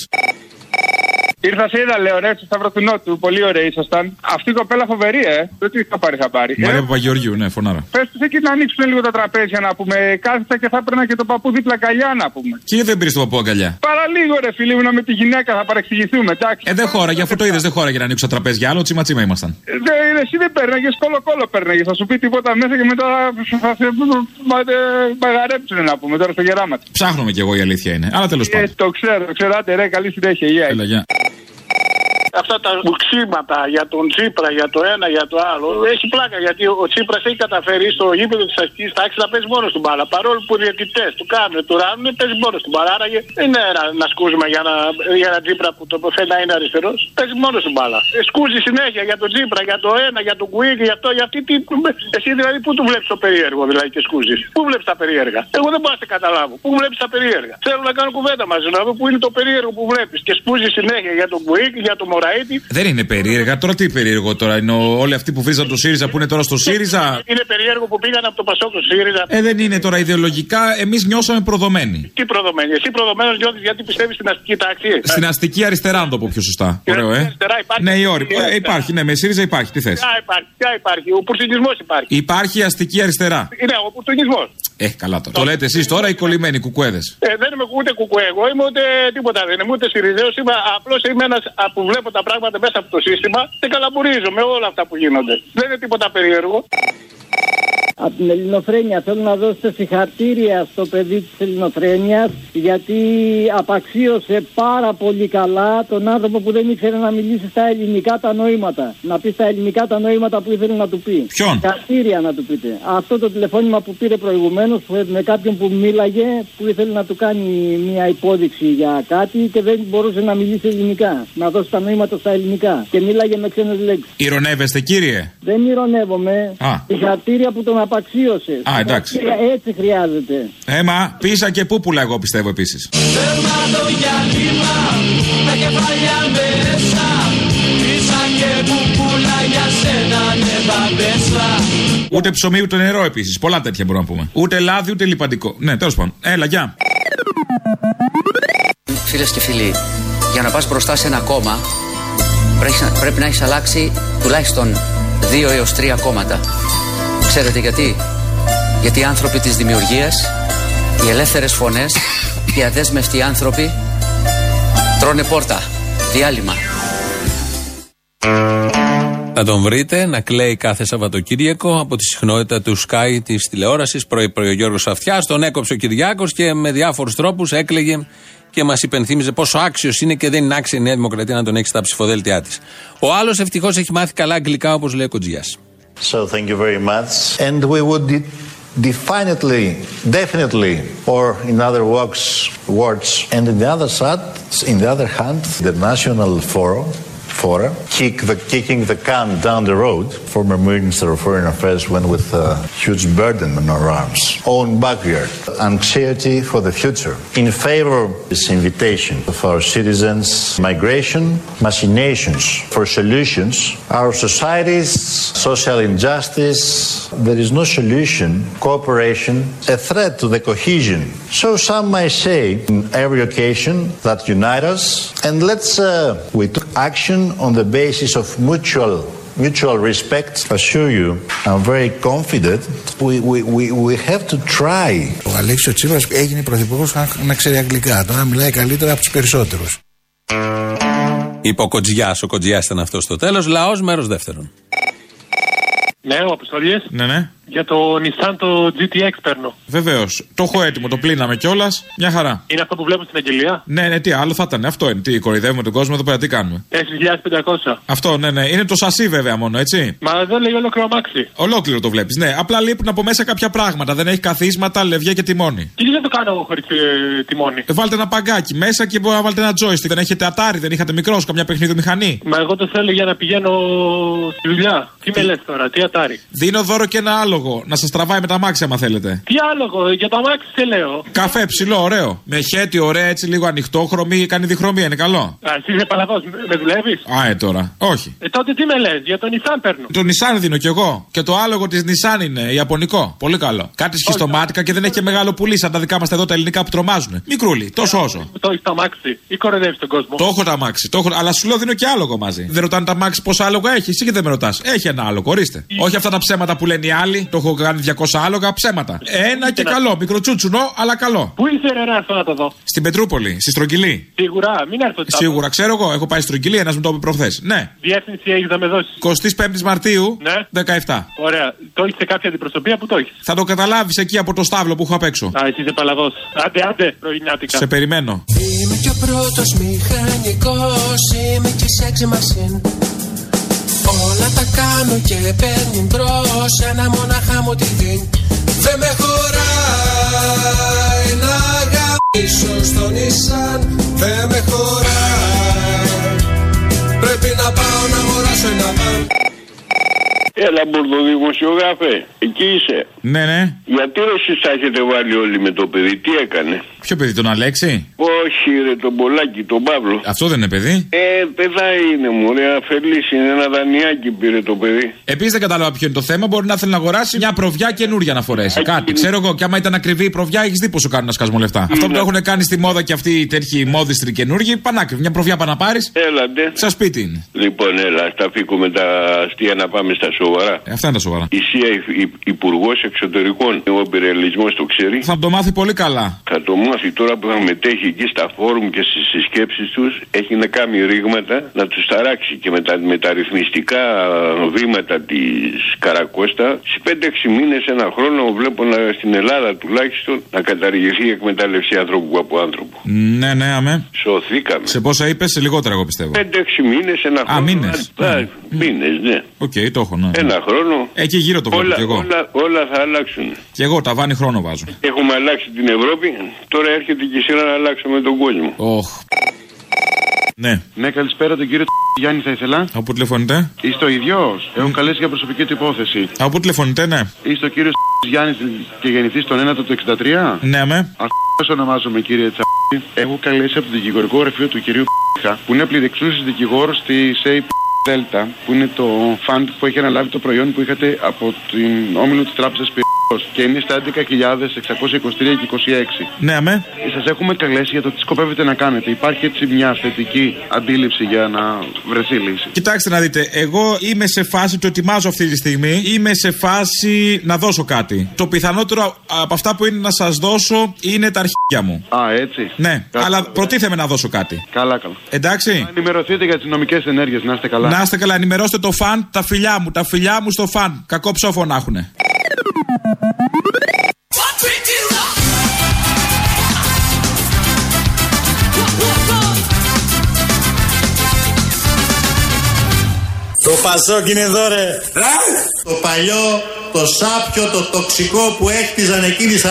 Ήρθα σε είδα, λέω, ρε, στο Σταύρο του Νότου. Πολύ ωραία ήσασταν. Αυτή η κοπέλα φοβερή, ε. Δεν τι θα πάρει χαμπάρι. Μαρία ε, Παπαγεωργίου, ναι, φωνάρα. Πες τους εκεί να ανοίξουν λίγο τα τραπέζια να πούμε. Κάθεσα και θα έπαιρνα και το παππού δίπλα αγκαλιά να πούμε. Και δεν πήρες το παππού αγκαλιά; Παραλίγο, ρε φίλε μου, με τη γυναίκα θα παρεξηγηθούμε, εντάξει. Ε, δεν χώρα, για αυτό το είδες, δεν χώρα για να ανοίξουν τα τραπέζια. Άλλο τσίμα τσίμα ήμασταν. Ε, δε, εσύ δεν παίρναγες, κόλο κόλο παίρναγες. Θα σου πει τίποτα μέσα και μετά θα σε μαγαρέψουν να πούμε τώρα στο γεράμα. Ψάχνουμε κι εγώ η αλήθεια είναι. Αλλά τέλος πάντων. Το ξέρω, ξέρατε, ρε, καλή συνέχεια. Έλα, αυτά τα μουξίματα για τον Τσίπρα, για το ένα, για το άλλο. Έχει πλάκα γιατί ο Τσίπρας έχει καταφέρει στο γήπεδο της αστική τάξη να παίζει μόνος του μπάλα. Παρόλο που οι διαιτητές του κάνουν, του ράνουν, παίζει μόνος του μπάλα. Άραγε δεν είναι ένα, να σκούζουμε για, να, για ένα Τσίπρα που το φαίνεται να είναι αριστερός. Παίζει μόνος του μπάλα. Ε, σκούζει συνέχεια για τον Τσίπρα, για το ένα, για τον Κουίκ, για αυτό, για αυτή. Τι, εσύ δηλαδή πού του βλέπεις το περίεργο δηλαδή και σκούζεις; Πού βλέπεις τα περίεργα; Εγώ δεν μπορώ να καταλάβω. Πού βλέπεις τα περίεργα; Θέλω να κάνω κουβέντα μαζί να δω πού είναι το περίεργο που βλέπεις και σκούζει συνέχεια για τον Κουίκ, για τον Μωραήτη. Δεν είναι περίεργα. Τώρα τι περίεργο τώρα. Είναι όλοι αυτοί που βρίζαν το ΣΥΡΙΖΑ που είναι τώρα στο ΣΥΡΙΖΑ; Είναι περίεργο που πήγαν από το Πασόκ στο ΣΥΡΙΖΑ. Ε, δεν είναι τώρα ιδεολογικά. Εμείς νιώσαμε προδομένοι. Τι προδομένοι. Εσύ προδομένος νιώθεις γιατί πιστεύεις στην αστική τάξη; Στην αστική αριστερά, να το πω πιο σωστά. Ωραίο, ε. Αριστερά υπάρχει. Ναι, η όρη. Ε, υπάρχει, ναι, με ΣΥΡΙΖΑ υπάρχει. Τι θες; Ποια υπάρχει, ποια υπάρχει. Ο πουρτινισμός υπάρχει. Υπάρχει αστική αριστερά. Είναι ο πουρτινισμός. Ε, καλά τώρα. Το λέτε εσείς τώρα οι κολλημένοι κουκουέδες; Ε, δεν είμαι ούτε κουκουέ. Εγώ είμαι ούτε τίποτα. Δεν είμαι ούτε Σιριζέος. Απλώς είμαι ένας που βλέπω τα πράγματα μέσα από το σύστημα και καλαμπουρίζω με όλα αυτά που γίνονται. Δεν είναι τίποτα περίεργο. Από την Ελληνοφρένεια θέλω να δώσετε συγχαρητήρια στο παιδί της Ελληνοφρένειας γιατί απαξίωσε πάρα πολύ καλά τον άνθρωπο που δεν ήξερε να μιλήσει στα ελληνικά τα νοήματα. Να πει στα ελληνικά τα νοήματα που ήθελε να του πει. Ποιον; Συγχαρητήρια να του πείτε. Αυτό το τηλεφώνημα που πήρε προηγουμένως με κάποιον που μίλαγε που ήθελε να του κάνει μια υπόδειξη για κάτι και δεν μπορούσε να μιλήσει ελληνικά. Να δώσει τα νοήματα στα ελληνικά. Και μίλαγε με ξένες λέξεις. Ηρωνεύεστε, κύριε; Δεν ηρωνεύομαι. Α. Συγχαρητήρια που τον απαξίωσες. Α, εντάξει. Συγχαρητήρια, Έτσι χρειάζεται. Έμα, πίσα και πούπουλα, εγώ πιστεύω επίσης. Δέρματο για κύμα με κεφάλια μέσα Πίσα και κουκούλα για σένα νεύα μέσα Ούτε ψωμί ούτε νερό επίσης. Πολλά τέτοια μπορούμε να πούμε. Ούτε λάδι ούτε λιπαντικό. Ναι, τέλος πάντων. Έλα, γεια. Φίλες και φίλοι, για να πας μπροστά σε ένα κόμμα πρέπει να, πρέπει να έχεις αλλάξει τουλάχιστον δύο έως τρία κόμματα. Ξέρετε γιατί; Γιατί οι άνθρωποι της δημιουργίας, οι ελεύθερες φωνές, οι αδέσμευτοι άνθρωποι τρώνε πόρτα, διάλειμμα. Να τον βρείτε να κλαίει κάθε Σαββατοκύριακο από τη συχνότητα του Sky της τηλεόρασης. Πρωί-πρωί ο Γιώργος Αυτιά. Τον έκοψε ο Κυριάκος και με διάφορους τρόπους έκλαιγε και μας υπενθύμιζε πόσο άξιος είναι και δεν είναι άξια η Νέα Δημοκρατία να τον έχει στα ψηφοδέλτια της. Ο άλλος ευτυχώς έχει μάθει καλά αγγλικά όπως λέει ο Κοντζιάς. So thank you very much. And we would de- definitely, definitely, or in other words, words, and in the other side, in the other hand, the National Forum, Fora, kick the, kicking the can down the road. Former Minister of Foreign Affairs went with a huge burden on our arms. Own backyard, anxiety for the future. In favor of this invitation of our citizens, migration, machinations for solutions. Our societies, social injustice, there is no solution, cooperation, a threat to the cohesion. So some might say in every occasion that unite us, and let's uh, we took action on the basis of mutual mutual respect. Assure you, I'm very confident. We, we, we, we have to try. Ο Αλέξης ο Τσίπρας έγινε πρωθυπουργός να, να ξέρει αγγλικά. Τώρα μιλάει καλύτερα από τους περισσότερους. Είπε ο Κοντζιά. Ο Κοντζιά ήταν αυτός στο τέλος. Λαός μέρος δεύτερον. Ναι, ο Αποστολίες. Ναι, ναι. Για το Nissan το GTX παίρνω. Βεβαίως. Το έχω έτοιμο, το πλύναμε κιόλας. Μια χαρά. Είναι αυτό που βλέπω στην αγγελία; Ναι, ναι, τι άλλο θα ήταν. Αυτό είναι. Τι κοροϊδεύουμε τον κόσμο εδώ πέρα, τι κάνουμε. 4.500. Αυτό, ναι, ναι. Είναι το σασί βέβαια μόνο, έτσι. Μα δεν λέει ολόκληρο αμάξι. Ολόκληρο το βλέπεις. Ναι, απλά λείπουν από μέσα κάποια πράγματα. Δεν έχει καθίσματα, λευγέ και τιμόνι. Και τι δεν το κάνω εγώ χωρίς ε, τιμόνι. Ε, βάλτε ένα παγκάκι μέσα και μπορεί να βάλετε ένα joystick. Δεν έχετε ατάρι, δεν είχατε μικρό, καμιά παιχνίδι μηχανή. Μα εγώ το θέλω για να πηγαίνω στη δουλειά. Τι με λες τώρα, τι ατάρι; Δίνω δώρο και ένα άλογο. Να σας τραβάει με τα μάξια, άμα θέλετε. Τι άλογο, για το αμάξι σε λέω. Καφέ ψηλό, ωραίο. Με χέτι, ωραία, έτσι λίγο ανοιχτόχρωμη, κάνει διχρωμία, είναι καλό. Α, εσύ είσαι παλαβός, με δουλεύεις; Α, ε, τώρα. Όχι. Ε, τότε τι με λες, για τον Nissan παίρνω. Το Nissan δίνω κι εγώ. Και το άλογο της Nissan είναι Ιαπωνικό. Πολύ καλό. Κάτι σχιστομάτικα και δεν έχει και μεγάλο πουλί σαν τα δικά μας εδώ τα ελληνικά που τρομάζουν. Μικρούλι, τόσο όσο. Το έχεις το αμάξι ή κοροϊδεύεις τον κόσμο; Το έχω τα αμάξι. Το έχω... Αλλά σου λέω δίνω και άλογο μαζί. Δεν ρωτάνε τα αμάξι πόσα άλογο έχει. Εσύ και δεν με ρωτάς. Έχει ένα άλογο, ορίστε. Όχι αυτά τα ψέματα που λένε οι άλλοι. Το έχω κάνει 200 άλογα, ψέματα. Ένα και καλό. Μικροτσούτσουνο, αλλά καλό. Πού είσαι ρε να έρθω να το δω; Στην Πετρούπολη, στη Στρογγυλή. Σίγουρα, μην έρθω τσάπα. Σίγουρα, ξέρω εγώ. Έχω πάει στη Στρογγυλή, ένας μου το είπε προχθές. Ναι. Διεύθυνση έχεις να με δώσεις. 25η Μαρτίου, Ναι. 17. Ωραία. Το έχεις σε κάποια αντιπροσωπεία που το έχεις; Θα το καταλάβεις εκεί από το στάβλο που έχω απ' έξω. Α, εσύ είσαι παλαβός. Άντε, άντε, πρωινιάτικα. Σε περιμένω. Είμαι και ο πρώτος μηχανικός Είμαι και σεξ μασίν Όλα τα κάνω και παίρνει μπρος Ένα μονάχα μου τη δίνει Δεν με χωράει να γαμίσω στο Νισάν Δεν με χωράει. Πρέπει να πάω να αγοράσω ένα βαν Έλα, Μπορδοδημοσιογράφε, εκεί είσαι. Ναι, ναι. Γιατί ρε εσείς τα έχετε βάλει όλοι με το παιδί, τι έκανε; Ποιο παιδί, τον Αλέξη; Όχι, ρε, τον Πολάκη, τον Παύλο. Αυτό δεν είναι παιδί; Ε, παιδά είναι μου, ρε, αφελής είναι ένα δανειάκι πήρε το παιδί. Επίσης δεν κατάλαβα ποιο είναι το θέμα. Μπορεί να θέλει να αγοράσει μια προβιά καινούρια να φορέσει. Κάτι. Ξέρω εγώ, και άμα ήταν ακριβή η προβιά, έχεις δει πόσο κάνουν να σκασμό λεφτά. Αυτό που το έχουν κάνει στη μόδα και αυτοί οι τέτοιοι μόδιστροι καινούργοι, πανάκριβη. Μια προβιά πάνε να πάρεις. Έλαντε. Στα σπίτι είναι. Λοιπόν, έλα, στα φύγουμε τα αστεία να πάμε στα σοβαρά. Ε, αυτά είναι τα σοβαρά. Η ΣΥΑ Υπουργός Εξωτερικών, ο υπερελισμό το ξέρει. Θα το μάθει πολύ καλά. Θα το μάθει τώρα που θα μετέχει εκεί στα φόρουμ και στις συσκέψεις τους, έχει να κάνει ρήγματα να τους ταράξει και με τα μεταρρυθμιστικά βήματα της Καρακώστα. Σε 5-6 μήνες, ένα χρόνο, βλέπω να, στην Ελλάδα τουλάχιστον να καταργηθεί η εκμετάλλευση άνθρωπου από άνθρωπο. Ναι, ναι, αμέ. Σωθήκαμε. Σε πόσα είπες, σε λιγότερα εγώ πιστεύω. 5-6 μήνες, ένα χρόνο. Α, μήνες. Μήνες, ναι. Οκ, το έχω, ναι. Ένα χρόνο. Εκεί γύρω το βλέπω Όλα, κι εγώ. όλα, όλα θα αλλάξουν. Και εγώ τα βάνη χρόνο βάζω. Έχουμε αλλάξει την Ευρώπη, τώρα έρχεται και η σειρά να αλλάξουμε τον κόσμο. Οχ. Ναι. Ναι, καλησπέρα τον κύριο Γιάννη θα ήθελα. Από πού τηλεφωνείτε; Είστε ο ίδιος. Έχω καλέσει για προσωπική του υπόθεση. Από πού τηλεφωνείτε, ναι. Είστε ο κύριος Γιάννη και γεννηθή τον 1ο του 63. Ναι, με. Αυτό ονομάζομαι κύριε Τσα. Έχω καλέσει από το δικηγορικό γραφείο του κυρίου που είναι πληδεξούση δικηγόρος τη ΣΕΙΠ Δέλτα, που είναι το φαντ που έχει αναλάβει το προϊόν που είχατε από την όμιλο της τράπεζας Πυραιός και είναι στα 11.623 και 26. Ναι, αμέ. Σας έχουμε καλέσει για το τι σκοπεύετε να κάνετε. Υπάρχει έτσι μια θετική αντίληψη για να βρεθεί λύση. Κοιτάξτε να δείτε, εγώ είμαι σε φάση, το ετοιμάζω αυτή τη στιγμή, είμαι σε φάση να δώσω κάτι. Το πιθανότερο από αυτά που είναι να σας δώσω είναι τα αρχίδια μου. Α, έτσι. Ναι, αλλά προτίθεμαι να δώσω κάτι. Καλά, καλά. Εντάξει. Να ενημερωθείτε για τις νομικές ενέργειες, να είστε καλά. Να είστε καλά, ενημερώστε το φαν, τα φιλιά μου, τα φιλιά μου στο φαν. Κακό ψόφο να έχουνε. Το Πασόκ είναι εδώ ρε. Το παλιό, το σάπιο, το τοξικό που έκτιζαν εκείνοι 40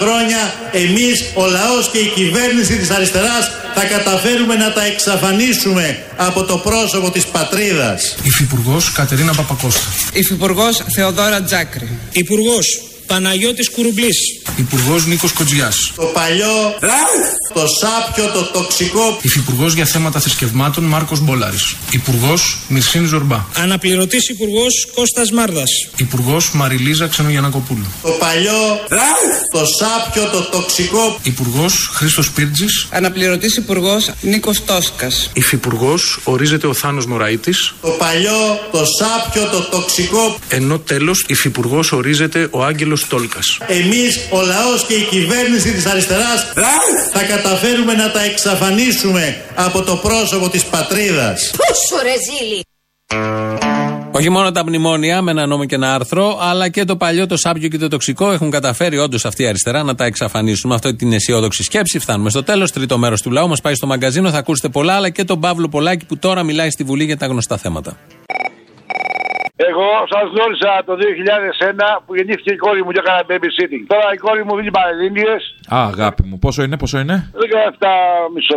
χρόνια εμείς, ο λαός και η κυβέρνηση της αριστεράς θα καταφέρουμε να τα εξαφανίσουμε από το πρόσωπο της πατρίδας. Υφυπουργός Κατερίνα Παπακώστα. Υφυπουργός Θεοδόρα Τζάκρη. Υπουργός Παναγιώτης Κουρουμπλής. Υπουργός Νίκος Κοτζιά. Το παλιό, το σάπιο, το τοξικό Υφυπουργός για θέματα θρησκευμάτων Μάρκος Μπόλαρης. Υπουργός Μυρσίνη Ζορμπά. Αναπληρωτής Υπουργός Κώστας Μάρδας. Υπουργός Μαριλίζα Ξενογιανακοπούλου. Το παλιό, το σάπιο, το τοξικό Υπουργός Χρήστος Πίρτζης. Αναπληρωτής Υπουργός Νίκος Τόσκας. Υφυπουργός ορίζεται ο Θάνος Μωραήτης. Το παλιό, το σάπιο, το τοξικό Ενώ τέλος Υφυπουργός ορίζεται ο Άγγελος Τόλκα. Εμείς, ο λαός και η κυβέρνηση της αριστεράς θα καταφέρουμε να τα εξαφανίσουμε από το πρόσωπο της πατρίδας. Πόσο ρε ζήλι. Όχι μόνο τα μνημόνια με ένα νόμο και ένα άρθρο, αλλά και το παλιό, το σάπιο και το τοξικό έχουν καταφέρει όντως αυτή η αριστερά να τα εξαφανίσουν. Με αυτή την αισιόδοξη σκέψη φτάνουμε στο τέλος. Τρίτο μέρος του λαού μας πάει στο μαγκαζίνο. Θα ακούσετε πολλά, αλλά και τον Παύλο Πολάκη που τώρα μιλάει στη Βουλή για τα γνωστά θέματα. Εγώ σας γνώρισα το 2001 που γεννήθηκε η κόρη μου και έκανα babysitting. Τώρα η κόρη μου δίνει παρελίνειε. Α, αγάπη μου, πόσο είναι, πόσο είναι; 17 μισό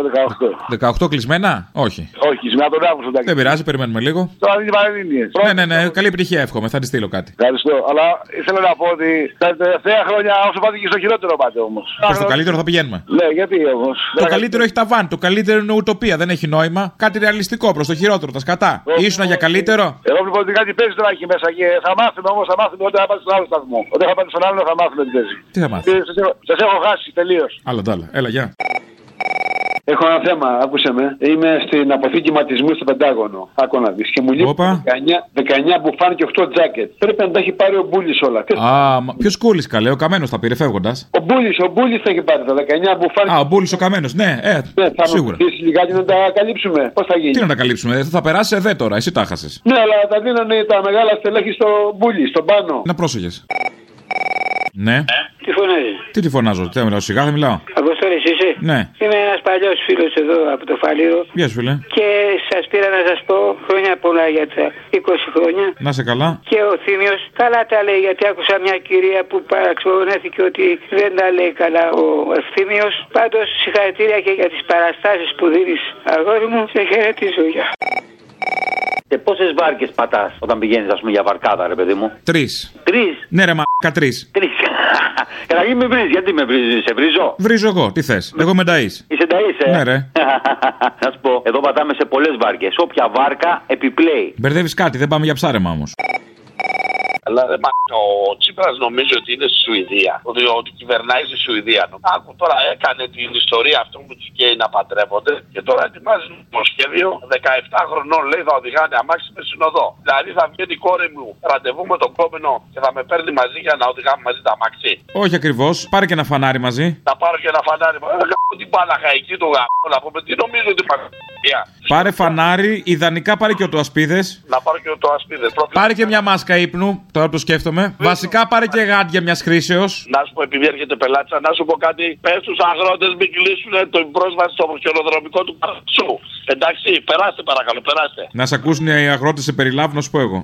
18. 18 κλεισμένα; Όχι. Όχι, σήμερα τον Αύγουστο. εντάξει. Δεν πειράζει, περιμένουμε λίγο. Τώρα δίνει παρελίνειε. Ναι, ναι, ναι, καλή επιτυχία εύχομαι, θα τη στείλω κάτι. Ευχαριστώ. Αλλά ήθελα να πω ότι τα τελευταία χρόνια όσο πάτε και στο χειρότερο πάτε όμως. Προ το καλύτερο θα πηγαίνουμε. Ναι, γιατί όμως. Το καλύτερο έχει τα βαν, το καλύτερο είναι ουτοπία, δεν έχει νόημα. Κάτι ρεαλιστικό προς το χειρότερο, τα σκατά. Ήσουνα για καλύτερο. Εγώ λοιπόν ότι κάτι παίζει τώρα εκεί μέσα και θα μάθουμε όμως, θα μάθουμε όταν θα πάτε στον άλλο σταθμό. Όταν θα πάτε στον άλλο θα μάθουμε τι παίζει. Τι θα μάθουμε. Σας έχω χάσει τελείως. Άλλα τ' άλλα. Έλα, γεια. Έχω ένα θέμα, άκουσε με. Είμαι στην αποθήκη ματισμού στο Πεντάγωνο. Άκου να δεις. Και μου λείπει 19, 19 μπουφάν και 8 τζάκετ. Πρέπει να τα έχει πάρει ο Μπούλης όλα. Α, ποιος κούλης καλέ, ο καμένος τα πήρε φεύγοντας. Ο Μπούλης, ο Μπούλης θα έχει πάρει τα 19 μπουφάν. Α, ο Μπούλης ο καμένος, ναι, ε, Ναι, θα σίγουρα. μου πεις λιγάκι να τα καλύψουμε. Πώς θα γίνει; Τι να τα καλύψουμε, ε, θα περάσει εδώ τώρα, εσύ τα χάσε. Ναι, αλλά τα δίνανε τα μεγάλα στελέχη στο Μπούλη, στον πάνω. Να πρόσεχες. Ναι. Τι φωνάζει; Τι τη φωνάζω, τι θα μιλάω, σιγά θα μιλάω. Αποστόλη είσαι; Ναι. Είμαι ένας παλιός φίλος εδώ από το Φαλήρο Γεια σου, φίλε. και σας πήρα να σας πω χρόνια πολλά για τα 20 χρόνια. Να σε καλά. Και ο Θήμιος καλά τα λέει γιατί άκουσα μια κυρία που παραξενεύτηκε ότι δεν τα λέει καλά ο Ευθύμιο. Πάντως συγχαρητήρια και για τις παραστάσεις που δίνεις αγόρι μου. Σε χαιρετίζω. Γεια. Και πόσες βάρκες πατάς όταν πηγαίνεις, ας πούμε, για βαρκάδα, ρε παιδί μου; Τρεις. Τρεις; Ναι, ρε μαλάκα, τρεις. Τρεις. Καταρχήν με βρίζεις, γιατί με βρίζεις, σε βρίζω; Βρίζω εγώ, τι θες; Εγώ με ταΐς. Είσαι ταΐς, ε; Ναι, ρε. Να σου πω, εδώ πατάμε σε πολλές βάρκες. Όποια βάρκα επιπλέει. Μπερδεύεις κάτι, δεν πάμε για ψάρεμα όμως. Αλλά δεν μ' ο Τσίπρας νομίζει ότι είναι στη Σουηδία. Ότι, ότι κυβερνάει στη Σουηδία. Άκου τώρα έκανε την ιστορία αυτών που τους καίει να παντρεύονται και τώρα ετοιμάζει νομοσχέδιο 17 χρονών λέει θα οδηγάνε αμάξι με συνοδό. Δηλαδή θα βγαίνει η κόρη μου ραντεβού με τον κόμενο και θα με παίρνει μαζί για να οδηγάμε μαζί τα αμάξι. Όχι ακριβώς. Πάρε και ένα φανάρι μαζί. Θα πάρω και ένα φανάρι. Ε, γάμο την παλαχαϊκή του γάμου να πούμε τι νομίζω ότι μα. Πάρε φανάρι, ιδανικά πάρε και οτοασπίδε. Να πάρω και το ασπίδε. Πάρε και μια μάσκα ύπνου, τώρα που το σκέφτομαι. Βασικά πάρε και γάντια μιας χρήσεως. Να σου πω, επειδή έρχεται πελάτη, να σου πω κάτι. Πες στους αγρότες μην κλείσουν την πρόσβαση στο χειροδρομικό του παρασού. Εντάξει, περάστε παρακαλώ, περάστε. Να σε ακούσουν οι αγρότες σε περιλάβουν, να σου πω εγώ.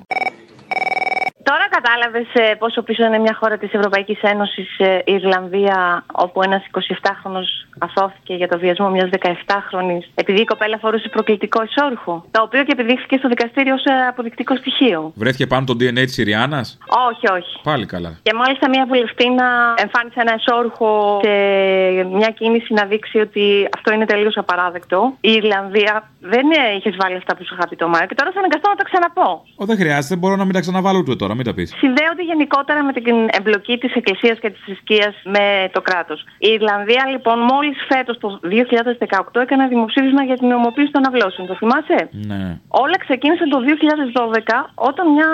Τώρα κατάλαβες πόσο πίσω είναι μια χώρα της Ευρωπαϊκής Ένωσης, η Ιρλανδία, όπου ένας 27χρονο αθώθηκε για το βιασμό μιας 17χρονη επειδή η κοπέλα φορούσε προκλητικό ισόρροφο. Το οποίο και επιδείχθηκε στο δικαστήριο ως αποδεικτικό στοιχείο. Βρέθηκε πάνω το DNA της Ιριάννα. Όχι, όχι. Πάλι καλά. Και μάλιστα μια βουλευτήνα εμφάνισε ένα εσόρουχο και μια κίνηση να δείξει ότι αυτό είναι τελείως απαράδεκτο. Η Ιρλανδία δεν είχες βάλει αυτά που σου είχα πει το Μάιο και τώρα θα αναγκαστώ να τα ξαναπώ. Ω, δεν χρειάζεται, μπορώ να μην τα ξαναβάλω ούτε τώρα, μην τα πεις. Συνδέονται γενικότερα με την εμπλοκή της Εκκλησίας και της θρησκείας με το κράτος. Η Ιρλανδία λοιπόν μόλις φέτος το 2018 έκανε δημοψήφισμα για την νομοποίηση των αυλώσεων. Το θυμάσαι; Ναι. Όλα ξεκίνησαν το 2012 όταν μια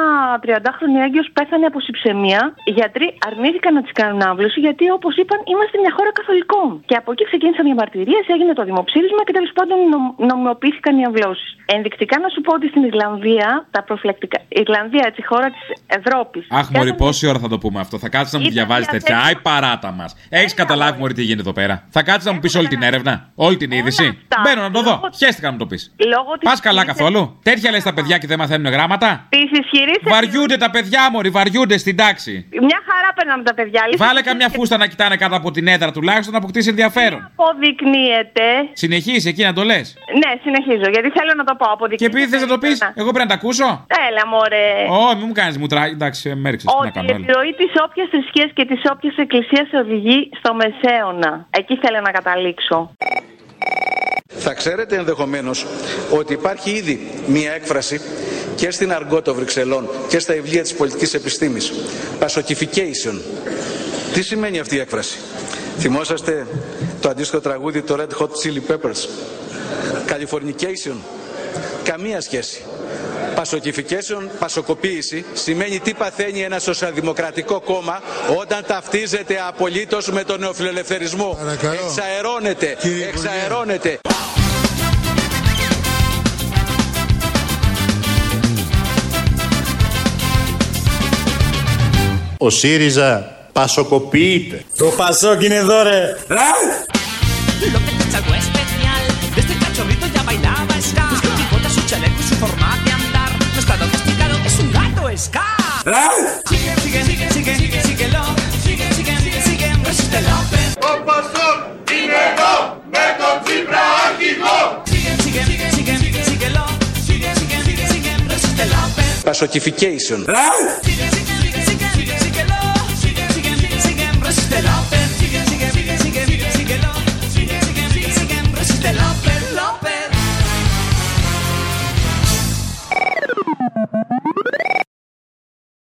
30χρονη έγκυος πέθανε από συψεμία. Οι γιατροί αρνήθηκαν να της κάνουν άμβλωση γιατί όπως είπαν είμαστε μια χώρα καθολικών. Και από εκεί ξεκίνησαν οι αμαρτυρίες, έγινε το δημοψήφισμα και τέλος πάντων νομ, νομιμοποιήθηκαν οι αμβλώσεις. Ενδεικτικά να σου πω ότι στην Ιρλανδία τα προφυλακτικά. Η Ιρλανδία, έτσι, χώρα της Ευρώπης. Αχ, Μωρή, πόση ώρα θα το πούμε αυτό. Θα κάτσεις να μου Ήταν διαβάζει τέτοια. διαθέσιμο. Άι παράτα μας. Έχεις καταλάβει, Μωρή, τι γίνεται εδώ πέρα; Θα κάτσεις να μου πεις όλη την έρευνα, όλη την είδηση; αυτά. Μπαίνω να το δω. Λόγω- Χαίστηκα να μου το πεις. Λόγω της Πας καλά κρίσης- καθόλου; Τέτοια λες τα παιδιά και δεν μαθαίνουν γράμματα; Της ισχυρής Βαριούνται τα παιδιά, Μωρή, βαριούνται στην τάξη. Μια χαρά περνάμε τα παιδιά. αλήθεια. Βάλε καμιά φούστα να κοιτάνε κάτω από την έδρα τουλάχιστον να αποκτήσει ενδιαφέρον. Αποδεικνύεται; Συνεχίζεις εκεί να το λες; Ναι, συνεχίζω γιατί θέλω να το πω. Και Αποδεικνύεται. επειδή θες να το πεις, εγώ πρέπει να τα ακούσω. Έλα, μωρέ. Όχι, μην μου κάνεις μουτράκι. Εντάξει, με έριξε. Τι να Ότι κάνω. η έλα. επιρροή της όποιας θρησκεία και της όποιας εκκλησίας οδηγεί στο μεσαίωνα. Εκεί θέλω να καταλήξω. Θα ξέρετε ενδεχομένως ότι υπάρχει ήδη μία έκφραση και στην αργό των Βρυξελών και στα βιβλία της πολιτικής επιστήμης. Pacification. Τι σημαίνει αυτή η έκφραση; Θυμόσαστε το αντίστοιχο τραγούδι το Red Hot Chili Peppers; Californication. Καμία σχέση. Πασοκιφικέσεων, πασοκοποίηση σημαίνει τι παθαίνει ένα σοσιαλδημοκρατικό κόμμα όταν ταυτίζεται απολύτως με τον νεοφιλελευθερισμό. Εξαερώνεται, εξαερώνεται. Ο ΣΥΡΙΖΑ πασοκοποιείται. Το Πασόκ είναι εδώ ρε. Ο Πασόκ είναι εδώ με τον Τσίπρα αρχηγό. Sigue,